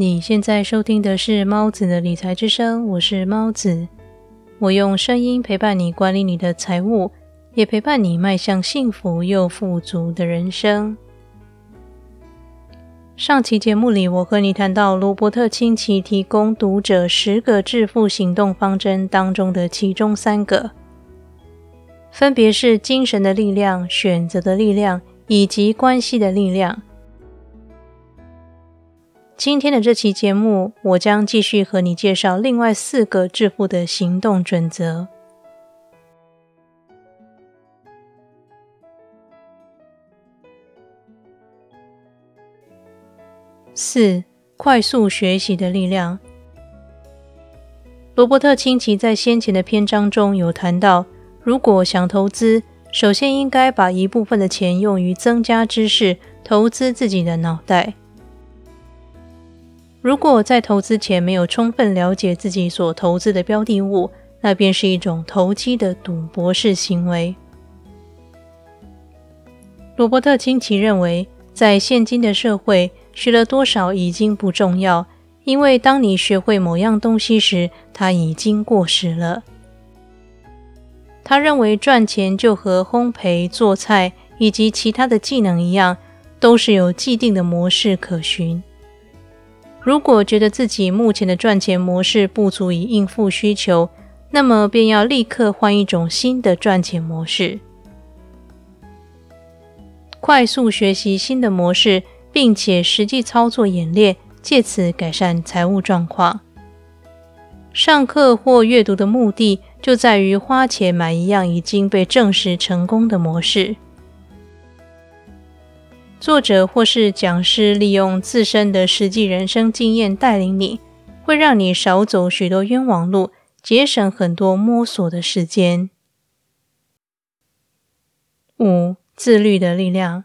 你现在收听的是猫子的理财之声，我是猫子。我用声音陪伴你管理你的财务，也陪伴你迈向幸福又富足的人生。上期节目里，我和你谈到罗伯特清崎提供读者十个致富行动方针当中的其中三个，分别是精神的力量、选择的力量以及关系的力量。今天的这期节目，我将继续和你介绍另外四个致富的行动准则。四、快速学习的力量。罗伯特清崎在先前的篇章中有谈到，如果想投资，首先应该把一部分的钱用于增加知识，投资自己的脑袋。如果在投资前没有充分了解自己所投资的标的物，那便是一种投机的赌博式行为。罗伯特清崎认为，在现今的社会，学了多少已经不重要，因为当你学会某样东西时，它已经过时了。他认为赚钱就和烘焙、做菜以及其他的技能一样，都是有既定的模式可循。如果觉得自己目前的赚钱模式不足以应付需求，那么便要立刻换一种新的赚钱模式，快速学习新的模式，并且实际操作演练，借此改善财务状况。上课或阅读的目的就在于花钱买一样已经被证实成功的模式。作者或是讲师利用自身的实际人生经验带领你，会让你少走许多冤枉路，节省很多摸索的时间。五、自律的力量。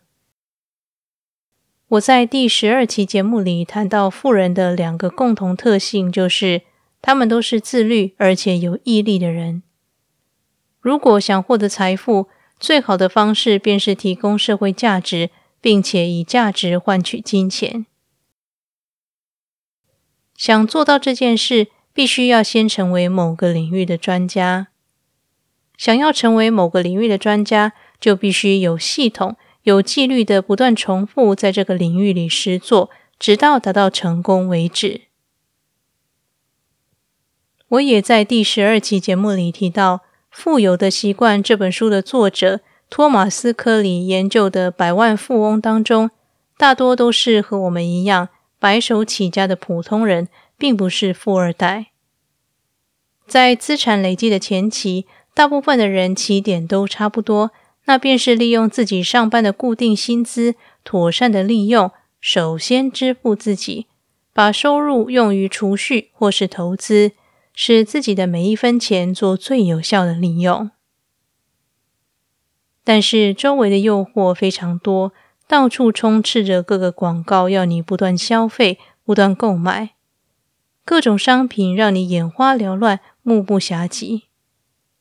我在第十二期节目里谈到，富人的两个共同特性，就是他们都是自律而且有毅力的人。如果想获得财富，最好的方式便是提供社会价值。并且以价值换取金钱。想做到这件事，必须要先成为某个领域的专家。想要成为某个领域的专家，就必须有系统、有纪律的不断重复在这个领域里实做，直到达到成功为止。我也在第十二期节目里提到，《富有的习惯》这本书的作者。托马斯·科里研究的百万富翁当中，大多都是和我们一样白手起家的普通人，并不是富二代。在资产累积的前期，大部分的人起点都差不多，那便是利用自己上班的固定薪资，妥善的利用，首先支付自己，把收入用于储蓄或是投资，使自己的每一分钱做最有效的利用。但是周围的诱惑非常多，到处充斥着各个广告，要你不断消费、不断购买各种商品，让你眼花缭乱、目不暇及。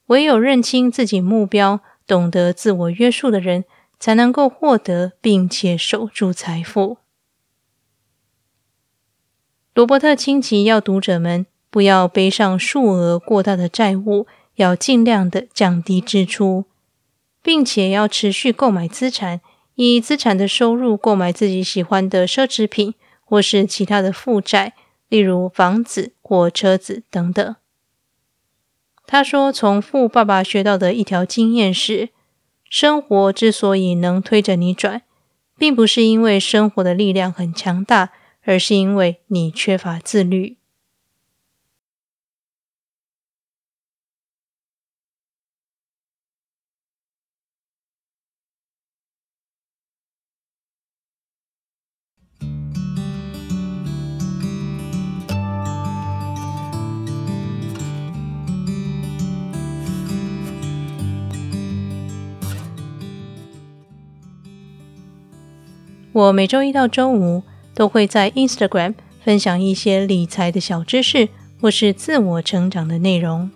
唯有认清自己目标、懂得自我约束的人，才能够获得并且守住财富。罗伯特清崎要读者们不要背上数额过大的债务，要尽量的降低支出。并且要持续购买资产，以资产的收入购买自己喜欢的奢侈品，或是其他的负债，例如房子或车子等等。他说：“从富爸爸学到的一条经验是，生活之所以能推着你转，并不是因为生活的力量很强大，而是因为你缺乏自律。”我每周一到周五都会在 Instagram 分享一些理财的小知识，或是自我成长的内容。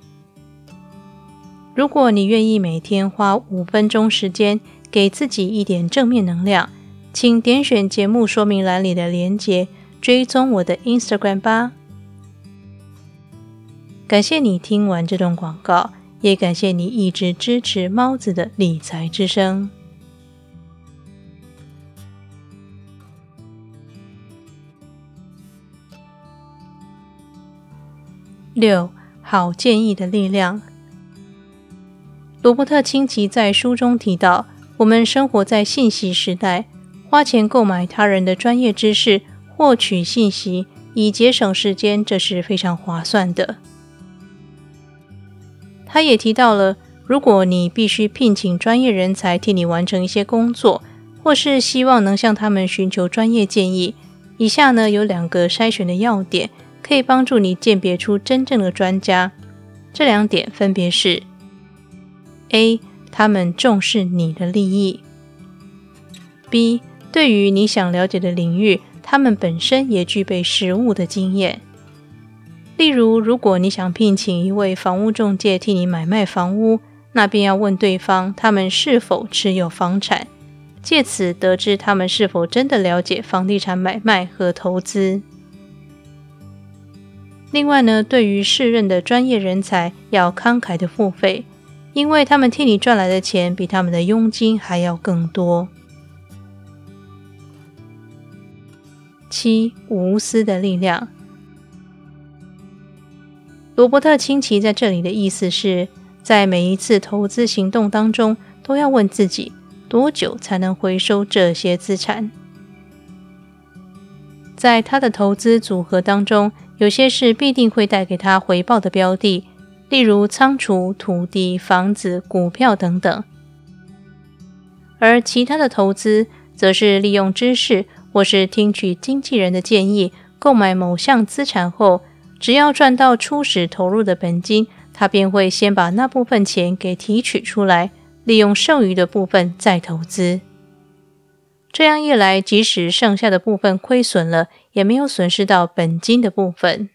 如果你愿意每天花五分钟时间给自己一点正面能量，请点选节目说明栏里的连结，追踪我的 Instagram 吧。感谢你听完这段广告，也感谢你一直支持猫子的理财之声。六好建议的力量。罗伯特清崎在书中提到，我们生活在信息时代，花钱购买他人的专业知识，获取信息以节省时间，这是非常划算的。他也提到了，如果你必须聘请专业人才替你完成一些工作，或是希望能向他们寻求专业建议，以下呢有两个筛选的要点，可以帮助你鉴别出真正的专家。这两点分别是：A. 他们重视你的利益；B. 对于你想了解的领域，他们本身也具备实务的经验。例如，如果你想聘请一位房屋中介替你买卖房屋，那便要问对方他们是否持有房产，借此得知他们是否真的了解房地产买卖和投资。另外呢，对于适任的专业人才，要慷慨的付费，因为他们替你赚来的钱比他们的佣金还要更多。七，无私的力量。罗伯特清崎在这里的意思是，在每一次投资行动当中，都要问自己多久才能回收这些资产。在他的投资组合当中，有些是必定会带给他回报的标的，例如仓储、土地、房子、股票等等；而其他的投资，则是利用知识或是听取经纪人的建议，购买某项资产后。只要赚到初始投入的本金，他便会先把那部分钱给提取出来，利用剩余的部分再投资。这样一来，即使剩下的部分亏损了，也没有损失到本金的部分。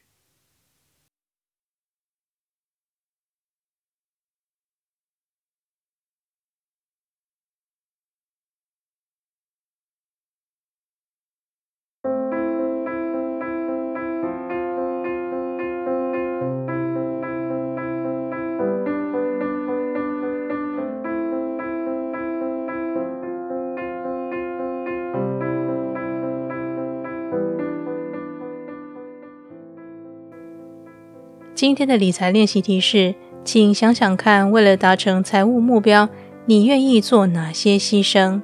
今天的理财练习题是，请想想看，为了达成财务目标，你愿意做哪些牺牲？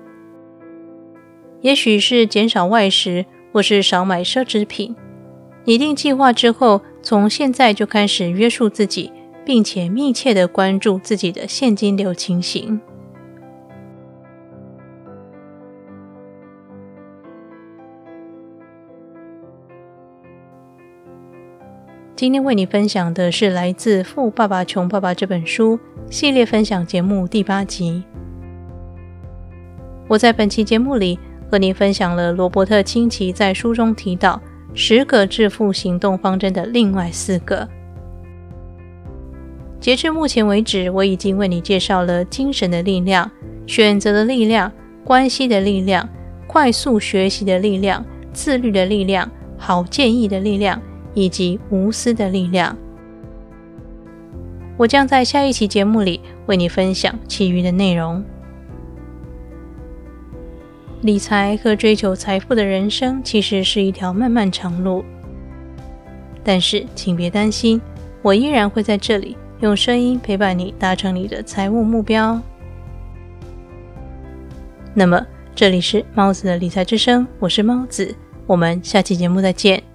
也许是减少外食，或是少买奢侈品。拟定计划之后，从现在就开始约束自己，并且密切的关注自己的现金流情形。今天为你分享的是来自《富爸爸穷爸爸》这本书系列分享节目第八集。我在本期节目里和你分享了罗伯特清崎在书中提到十个致富行动方针的另外四个。截至目前为止，我已经为你介绍了精神的力量、选择的力量、关系的力量、快速学习的力量、自律的力量、好建议的力量。以及无私的力量。我将在下一期节目里为你分享其余的内容。理财和追求财富的人生其实是一条漫漫长路，但是请别担心，我依然会在这里用声音陪伴你，达成你的财务目标。那么，这里是猫子的理财之声，我是猫子，我们下期节目再见。